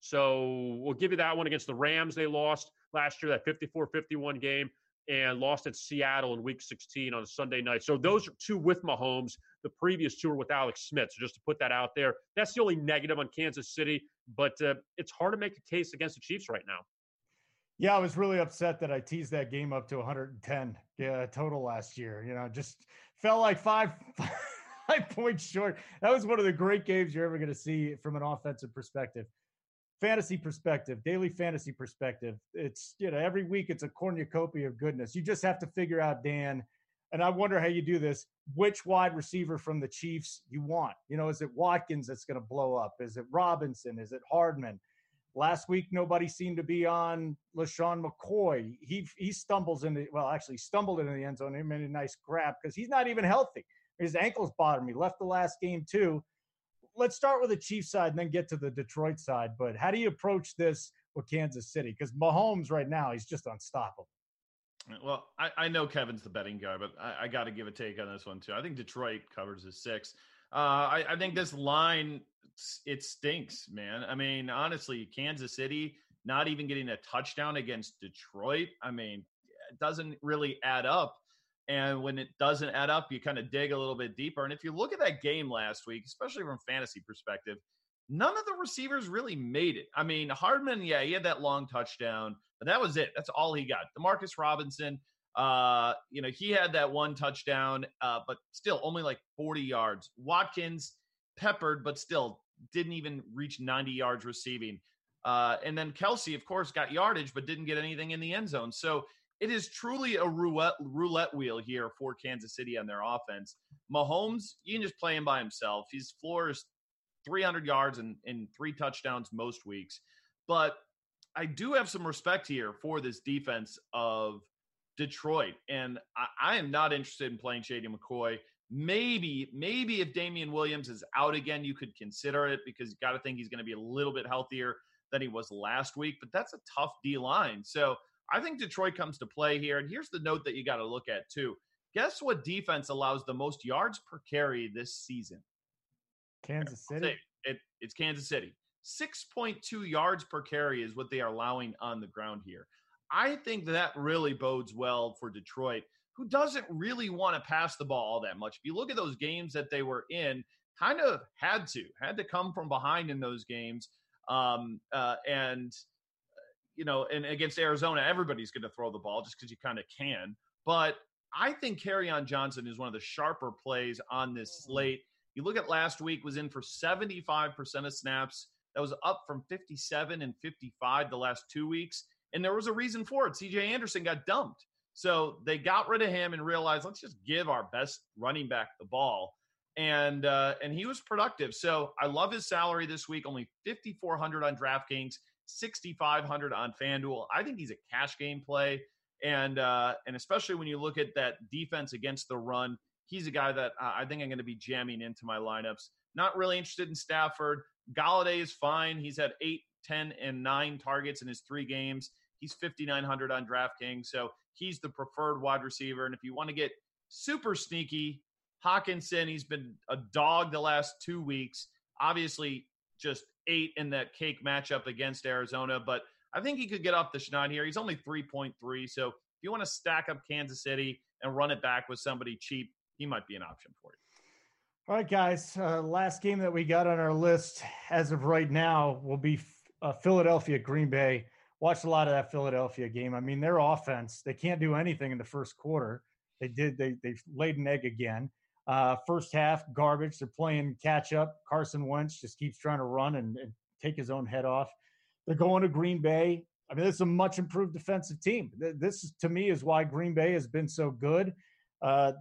So we'll give you that one against the Rams. They lost last year, that 54 51 game, and lost at Seattle in week 16 on a Sunday night. So those are two with Mahomes. The previous two are with Alex Smith. So just to put that out there, that's the only negative on Kansas City, but uh, it's hard to make a case against the Chiefs right now. Yeah, I was really upset that I teased that game up to 110 yeah, total last year. You know, just felt like five five points short. That was one of the great games you're ever going to see from an offensive perspective. Fantasy perspective, daily fantasy perspective. It's you know every week it's a cornucopia of goodness. You just have to figure out Dan, and I wonder how you do this. Which wide receiver from the Chiefs you want? You know, is it Watkins that's going to blow up? Is it Robinson? Is it Hardman? Last week, nobody seemed to be on LeSean McCoy. He he stumbles into well, actually stumbled into the end zone. He made a nice grab because he's not even healthy. His ankles bothered me. Left the last game too. Let's start with the Chiefs side and then get to the Detroit side. But how do you approach this with Kansas City? Because Mahomes right now he's just unstoppable. Well, I, I know Kevin's the betting guy, but I, I got to give a take on this one too. I think Detroit covers his six. Uh, I, I think this line it stinks, man. I mean, honestly, Kansas City not even getting a touchdown against Detroit. I mean, it doesn't really add up. And when it doesn't add up, you kind of dig a little bit deeper. And if you look at that game last week, especially from fantasy perspective, none of the receivers really made it. I mean, Hardman, yeah, he had that long touchdown, but that was it. That's all he got. Demarcus Robinson, uh, you know, he had that one touchdown, uh, but still only like 40 yards. Watkins peppered, but still didn't even reach 90 yards receiving. Uh, and then Kelce, of course, got yardage, but didn't get anything in the end zone. So it is truly a roulette, roulette wheel here for Kansas City on their offense. Mahomes, you can just play him by himself. His floor is 300 yards and, and three touchdowns most weeks. But I do have some respect here for this defense of Detroit. And I, I am not interested in playing Shady McCoy. Maybe, maybe if Damien Williams is out again, you could consider it because you got to think he's going to be a little bit healthier than he was last week. But that's a tough D line. So I think Detroit comes to play here. And here's the note that you got to look at too. Guess what defense allows the most yards per carry this season? Kansas City. It, it's Kansas City. 6.2 yards per carry is what they are allowing on the ground here. I think that really bodes well for Detroit, who doesn't really want to pass the ball all that much. If you look at those games that they were in, kind of had to, had to come from behind in those games. Um, uh, and, you know, and against Arizona, everybody's going to throw the ball just because you kind of can. But I think on Johnson is one of the sharper plays on this slate. You look at last week, was in for 75% of snaps. That was up from 57 and 55 the last two weeks. And there was a reason for it. CJ Anderson got dumped. So they got rid of him and realized, let's just give our best running back the ball. And uh, and he was productive. So I love his salary this week, only 5,400 on DraftKings, 6,500 on FanDuel. I think he's a cash game play. And uh, and especially when you look at that defense against the run, he's a guy that uh, I think I'm going to be jamming into my lineups. Not really interested in Stafford. Golladay is fine. He's had eight, 10, and nine targets in his three games. He's 5,900 on DraftKings. So he's the preferred wide receiver. And if you want to get super sneaky, Hockenson, he's been a dog the last two weeks. Obviously, just eight in that cake matchup against Arizona. But I think he could get off the schneid here. He's only 3.3. So if you want to stack up Kansas City and run it back with somebody cheap, he might be an option for you. All right, guys. Uh, last game that we got on our list as of right now will be uh, Philadelphia Green Bay. Watched a lot of that Philadelphia game. I mean, their offense they can't do anything in the first quarter. They did. They they laid an egg again. Uh, first half garbage. They're playing catch up. Carson Wentz just keeps trying to run and, and take his own head off. They're going to Green Bay. I mean, this is a much improved defensive team. This, to me, is why Green Bay has been so good. Uh,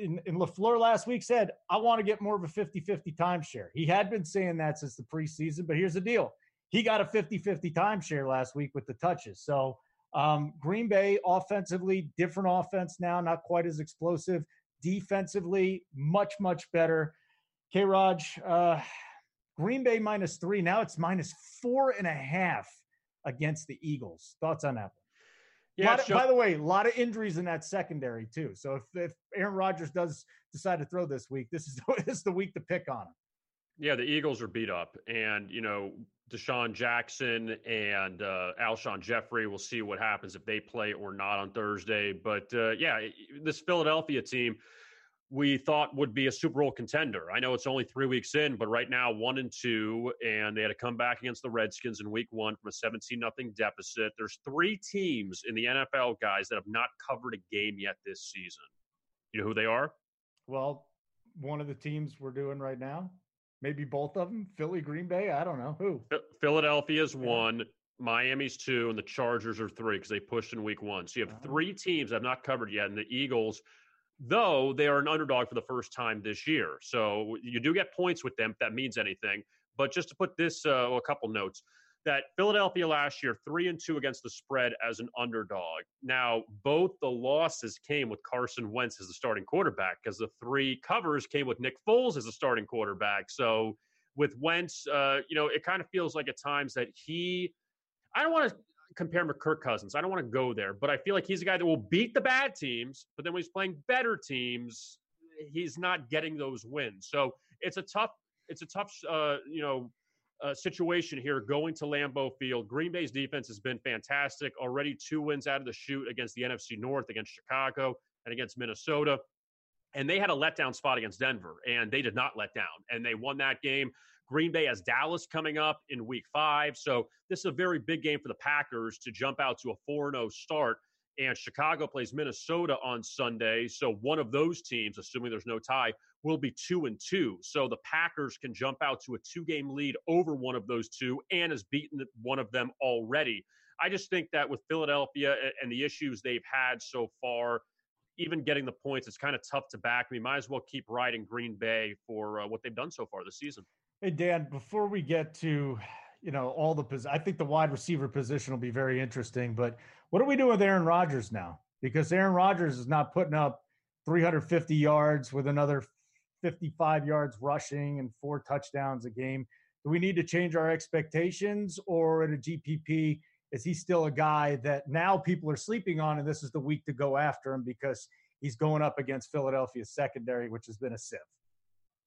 in, in LaFleur last week said, I want to get more of a 50 50 timeshare. He had been saying that since the preseason, but here's the deal he got a 50 50 timeshare last week with the touches. So, um, Green Bay offensively, different offense now, not quite as explosive. Defensively, much, much better. K Raj, uh, Green Bay minus three. Now it's minus four and a half against the Eagles. Thoughts on that? Yeah, of, by the way, a lot of injuries in that secondary too. So if, if Aaron Rodgers does decide to throw this week, this is this is the week to pick on him. Yeah, the Eagles are beat up, and you know DeSean Jackson and uh, Alshon Jeffery. We'll see what happens if they play or not on Thursday. But uh, yeah, this Philadelphia team we thought would be a Super Bowl contender. I know it's only three weeks in, but right now one and two, and they had to come back against the Redskins in Week One from a seventeen nothing deficit. There's three teams in the NFL guys that have not covered a game yet this season. You know who they are? Well, one of the teams we're doing right now, maybe both of them. Philly, Green Bay. I don't know who. Philadelphia's one. Miami's two, and the Chargers are three because they pushed in Week One. So you have three teams I've not covered yet, and the Eagles though they are an underdog for the first time this year. So you do get points with them if that means anything. But just to put this, uh, a couple notes that Philadelphia last year, three and two against the spread as an underdog. Now, both the losses came with Carson Wentz as the starting quarterback because the three covers came with Nick Foles as a starting quarterback. So with Wentz, uh, you know, it kind of feels like at times that he, I don't want to compare him to Kirk Cousins. I don't want to go there, but I feel like he's a guy that will beat the bad teams, but then when he's playing better teams, he's not getting those wins. So it's a tough, it's a tough, uh, you know, uh, situation here going to Lambeau Field. Green Bay's defense has been fantastic. Already two wins out of the shoot against the NFC North, against Chicago, and against Minnesota. And they had a letdown spot against Denver, and they did not let down. And they won that game. Green Bay has Dallas coming up in week five. So this is a very big game for the Packers to jump out to a 4 0 start and Chicago plays Minnesota on Sunday. So one of those teams, assuming there's no tie, will be two and two. So the Packers can jump out to a two game lead over one of those two and has beaten one of them already. I just think that with Philadelphia and the issues they've had so far, even getting the points, it's kind of tough to back. We might as well keep riding Green Bay for uh, what they've done so far this season. Hey Dan, before we get to you know all the pos- I think the wide receiver position will be very interesting. But what are we doing with Aaron Rodgers now? Because Aaron Rodgers is not putting up 350 yards with another 55 yards rushing and four touchdowns a game. Do we need to change our expectations, or at a GPP, is he still a guy that now people are sleeping on, and this is the week to go after him because he's going up against Philadelphia's secondary, which has been a sieve.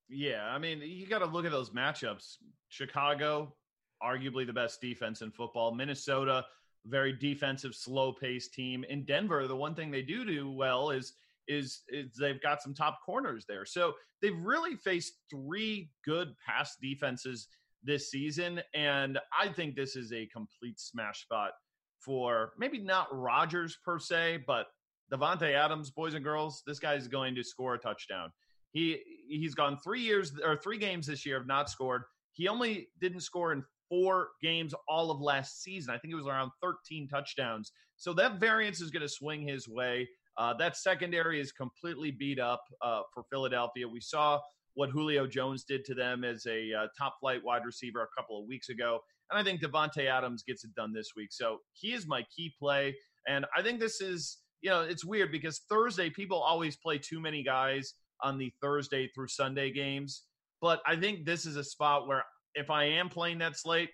Yeah, I mean, you got to look at those matchups. Chicago, arguably the best defense in football. Minnesota, very defensive, slow-paced team. In Denver, the one thing they do do well is is is they've got some top corners there. So they've really faced three good pass defenses this season, and I think this is a complete smash spot for maybe not Rodgers per se, but Davante Adams, boys and girls. This guy is going to score a touchdown. He he's gone three years or three games this year have not scored. He only didn't score in four games all of last season. I think it was around 13 touchdowns. So that variance is going to swing his way. Uh, that secondary is completely beat up uh, for Philadelphia. We saw what Julio Jones did to them as a uh, top flight wide receiver a couple of weeks ago. And I think Davante Adams gets it done this week. So he is my key play. And I think this is, you know, it's weird because Thursday, people always play too many guys on the Thursday through Sunday games. But I think this is a spot where if I am playing that slate,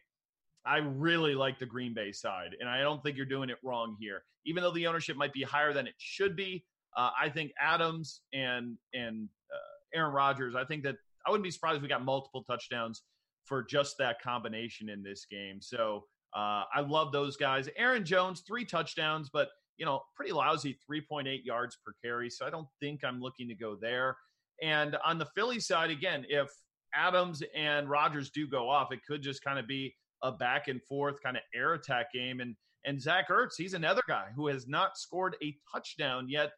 I really like the Green Bay side, and I don't think you're doing it wrong here. Even though the ownership might be higher than it should be, uh, I think Adams and and uh, Aaron Rodgers. I think that I wouldn't be surprised if we got multiple touchdowns for just that combination in this game. So uh, I love those guys. Aaron Jones, three touchdowns, but you know, pretty lousy 3.8 yards per carry. So I don't think I'm looking to go there. And on the Philly side, again, if Adams and Rodgers do go off, it could just kind of be a back and forth kind of air attack game. And and Zach Ertz, he's another guy who has not scored a touchdown yet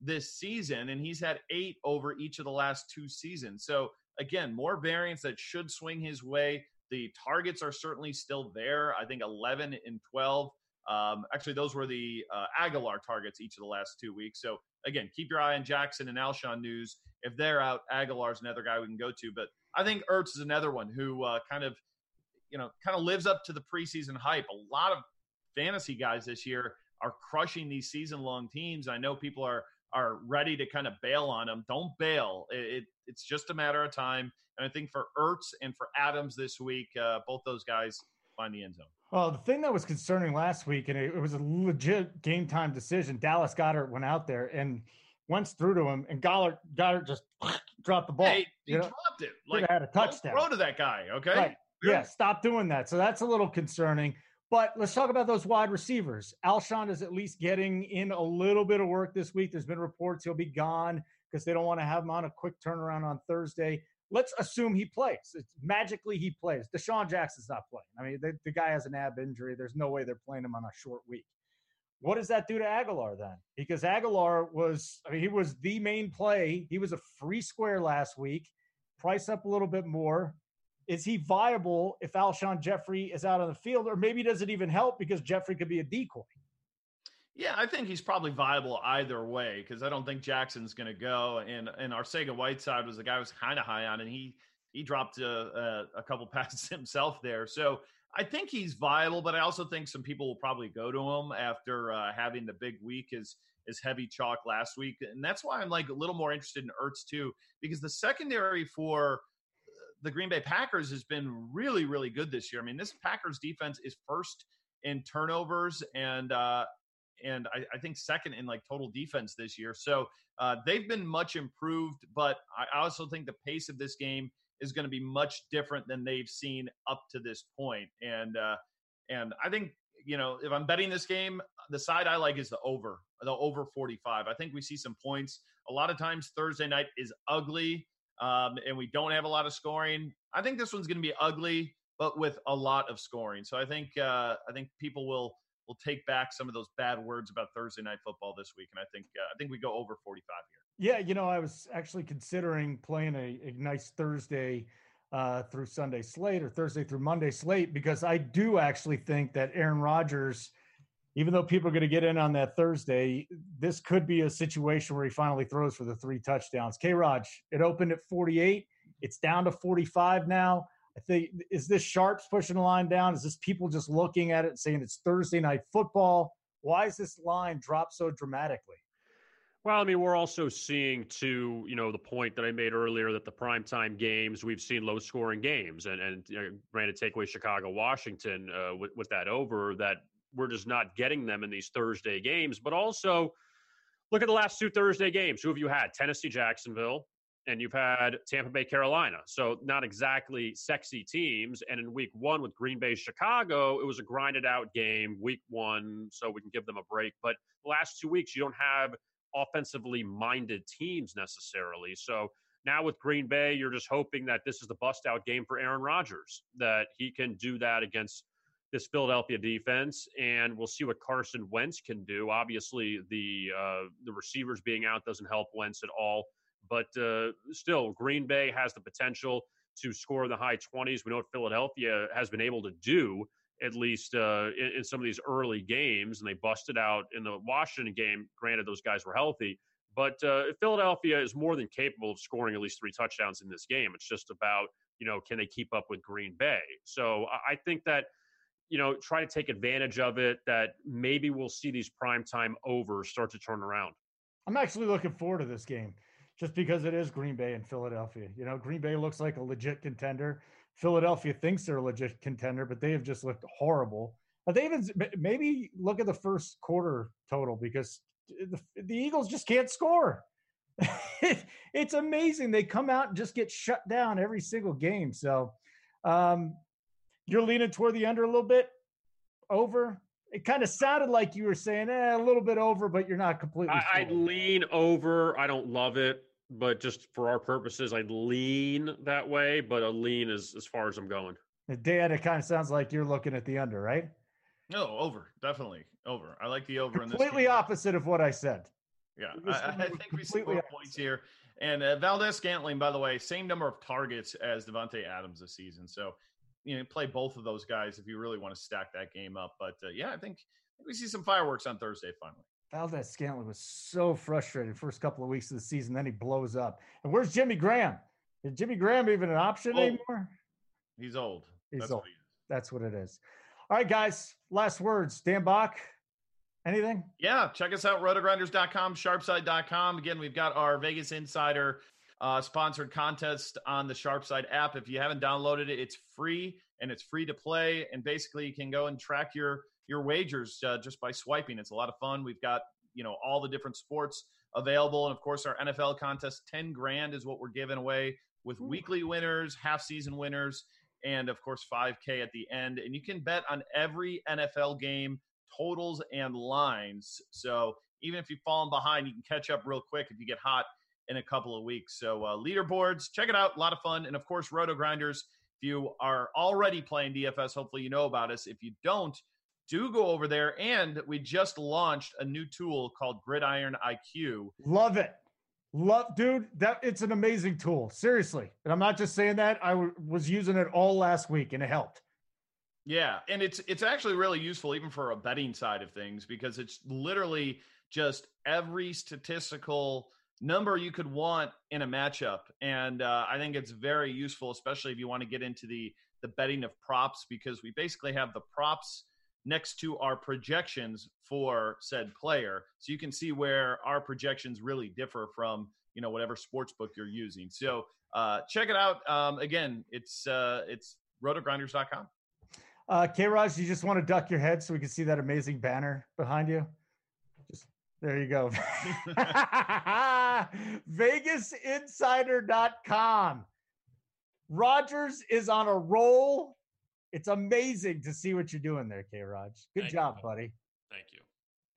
this season, and he's had eight over each of the last two seasons. So again, more variance that should swing his way. The targets are certainly still there. I think 11 and 12. Um, actually, those were the uh, Agholor targets each of the last two weeks. So again, keep your eye on Jackson and Alshon news. If they're out, Agholor's another guy we can go to. But I think Ertz is another one who uh, kind of, you know, kind of lives up to the preseason hype. A lot of fantasy guys this year are crushing these season long teams. I know people are are ready to kind of bail on them. Don't bail. It, it, it's just a matter of time. And I think for Ertz and for Adams this week, uh, both those guys find the end zone. Well, the thing that was concerning last week, and it, it was a legit game time decision. Dallas Goedert went out there and once through to him, and Goedert, Goedert just dropped the ball. Hey, he dropped it. Like had a touchdown. Throw to that guy, okay? Right. Yeah, stop doing that. So that's a little concerning. But let's talk about those wide receivers. Alshon is at least getting in a little bit of work this week. There's been reports he'll be gone because they don't want to have him on a quick turnaround on Thursday. Let's assume he plays. It's magically he plays. DeSean Jackson's not playing. I mean, the, the guy has an ab injury. There's no way they're playing him on a short week. What does that do to Agholor then? Because Agholor was, I mean, he was the main play. He was a free square last week. Price up a little bit more. Is he viable if Alshon Jeffery is out on the field, or maybe does it even help because Jeffery could be a decoy? Yeah, I think he's probably viable either way because I don't think Jackson's going to go. And and Arcega Whiteside was the guy I was kind of high on, and he he dropped a, a, a couple passes himself there. So I think he's viable, but I also think some people will probably go to him after uh, having the big week as as heavy chalk last week, and that's why I'm like a little more interested in Ertz too, because the secondary for the Green Bay Packers has been really really good this year. I mean, this Packers defense is first in turnovers and uh, and I, I, think second in like total defense this year. So uh, they've been much improved, but I also think the pace of this game is going to be much different than they've seen up to this point. And uh, and I think you know if I'm betting this game, the side I like is the over, the over 45. I think we see some points. A lot of times Thursday night is ugly, um, and we don't have a lot of scoring. I think this one's going to be ugly, but with a lot of scoring. So I think uh, I think people will we'll take back some of those bad words about Thursday night football this week, and I think uh, I think we go over 45 here. Yeah, you know, I was actually considering playing a, a nice Thursday uh, through Sunday slate or Thursday through Monday slate because I do actually think that Aaron Rodgers, even though people are going to get in on that Thursday, this could be a situation where he finally throws for the three touchdowns. K. Raj, it opened at 48. It's down to 45 now. I think is this sharps pushing the line down? Is this people just looking at it and saying it's Thursday night football? Why is this line dropped so dramatically? Well, I mean, we're also seeing to you know the point that I made earlier that the primetime games we've seen low scoring games, and and you know, granted, take away Chicago, Washington uh, with with that over that we're just not getting them in these Thursday games. But also, look at the last two Thursday games. Who have you had? Tennessee, Jacksonville, and you've had Tampa Bay, Carolina. So not exactly sexy teams. And in week one with Green Bay, Chicago, it was a grinded out game, week one, so we can give them a break. But the last two weeks, you don't have offensively minded teams necessarily. So now with Green Bay, you're just hoping that this is the bust out game for Aaron Rodgers, that he can do that against this Philadelphia defense, and we'll see what Carson Wentz can do. Obviously, the uh, the receivers being out doesn't help Wentz at all. But uh, still, Green Bay has the potential to score in the high 20s. We know what Philadelphia has been able to do, at least uh, in, in, some of these early games, and they busted out in the Washington game. Granted, those guys were healthy, but uh, Philadelphia is more than capable of scoring at least three touchdowns in this game. It's just about, you know, can they keep up with Green Bay? So I think that you know, try to take advantage of it. That maybe we'll see these primetime overs start to turn around. I'm actually looking forward to this game just because it is Green Bay and Philadelphia. You know, Green Bay looks like a legit contender. Philadelphia thinks they're a legit contender, but they have just looked horrible. But they even maybe look at the first quarter total because the, the Eagles just can't score. it's amazing. They come out and just get shut down every single game. So um, you're leaning toward the under a little bit over. It kind of sounded like you were saying eh, a little bit over, but you're not completely. I, I'd lean over. I don't love it but just for our purposes, I'd lean that way, but a lean is as far as I'm going. Dan, it kind of sounds like you're looking at the under, right? No, over, definitely over. I like the over. Completely opposite of what I said. Yeah, I, I, think we see more points here. And uh, Valdes-Scantling, by the way, same number of targets as Davante Adams this season. So, you know, play both of those guys if you really want to stack that game up. But uh, yeah, I think, I think we see some fireworks on Thursday finally. Valdes-Scantling was so frustrated first couple of weeks of the season. Then he blows up. And where's Jimmy Graham? Is Jimmy Graham even an option old. anymore? He's old. He's That's old. What he That's what it is. All right, guys. Last words. Dan Bach, anything? Yeah. Check us out, rotogrinders.com, sharpside.com. Again, we've got our Vegas Insider uh, sponsored contest on the Sharpside app. If you haven't downloaded it, it's free and it's free to play. And basically, you can go and track your your wagers uh, just by swiping. It's a lot of fun. We've got you know all the different sports available, and of course our NFL contest. Ten grand is what we're giving away with Ooh. weekly winners, half season winners, and of course 5K at the end. And you can bet on every NFL game, totals and lines. So even if you've fallen behind, you can catch up real quick if you get hot in a couple of weeks. So uh, leaderboards, check it out, a lot of fun, and of course RotoGrinders. If you are already playing DFS, hopefully you know about us. If you don't, do go over there. And we just launched a new tool called Gridiron IQ. Love it. Love, dude, that it's an amazing tool. Seriously. And I'm not just saying that. I w- was using it all last week and it helped. Yeah, and it's it's actually really useful even for a betting side of things because it's literally just every statistical number you could want in a matchup, and uh, I think it's very useful, especially if you want to get into the the betting of props because we basically have the props next to our projections for said player so you can see where our projections really differ from you know whatever sports book you're using so uh, check it out um, again it's uh, it's rotogrinders.com uh, K-Raj, you just want to duck your head so we can see that amazing banner behind you? Just there you go. VegasInsider.com. rogers is on a roll it's amazing to see what you're doing there, K Raj. Good Thank job, you. buddy. Thank you.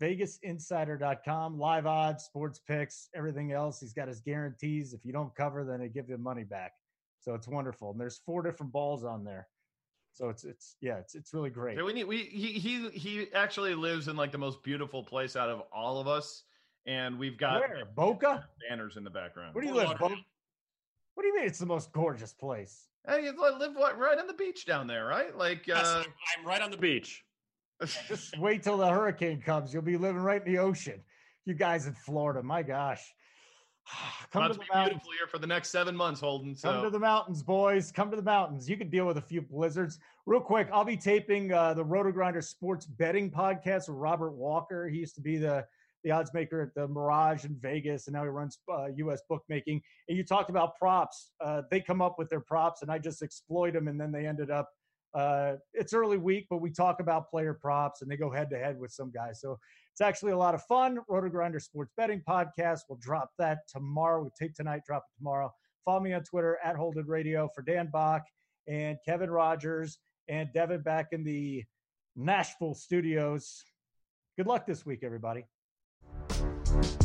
VegasInsider.com, live odds, sports picks, everything else. He's got his guarantees. If you don't cover, then they give you money back. So it's wonderful. And there's four different balls on there. So it's it's yeah, it's it's really great. Yeah, we need we he he he actually lives in like the most beautiful place out of all of us, and we've got Where Boca? banners in the background. Where do you live, Boca? What do you mean? It's the most gorgeous place. Hey, you live what, right on the beach down there, right? Like, Yes, uh, I'm, I'm right on the Beach. Just wait till the hurricane comes. You'll be living right in the ocean. You guys in Florida, my gosh. Come about to to the be mountains. beautiful here for the next seven months, Holden. So. Come to the mountains, boys. Come to the mountains. You can deal with a few blizzards. Real quick, I'll be taping uh, the Roto Grinder Sports Betting Podcast with Robert Walker. He used to be the the odds maker at the Mirage in Vegas, and now he runs uh, U.S. bookmaking. And you talked about props. Uh, they come up with their props, and I just exploit them, and then they ended up. Uh, it's early week, but we talk about player props, and they go head to head with some guys. So it's actually a lot of fun. Roto Grinder Sports Betting Podcast. We'll drop that tomorrow. We tape tonight, drop it tomorrow. Follow me on Twitter at Holded Radio for Dan Bach and Kevin Rogers and Devin back in the Nashville studios. Good luck this week, everybody. Thank you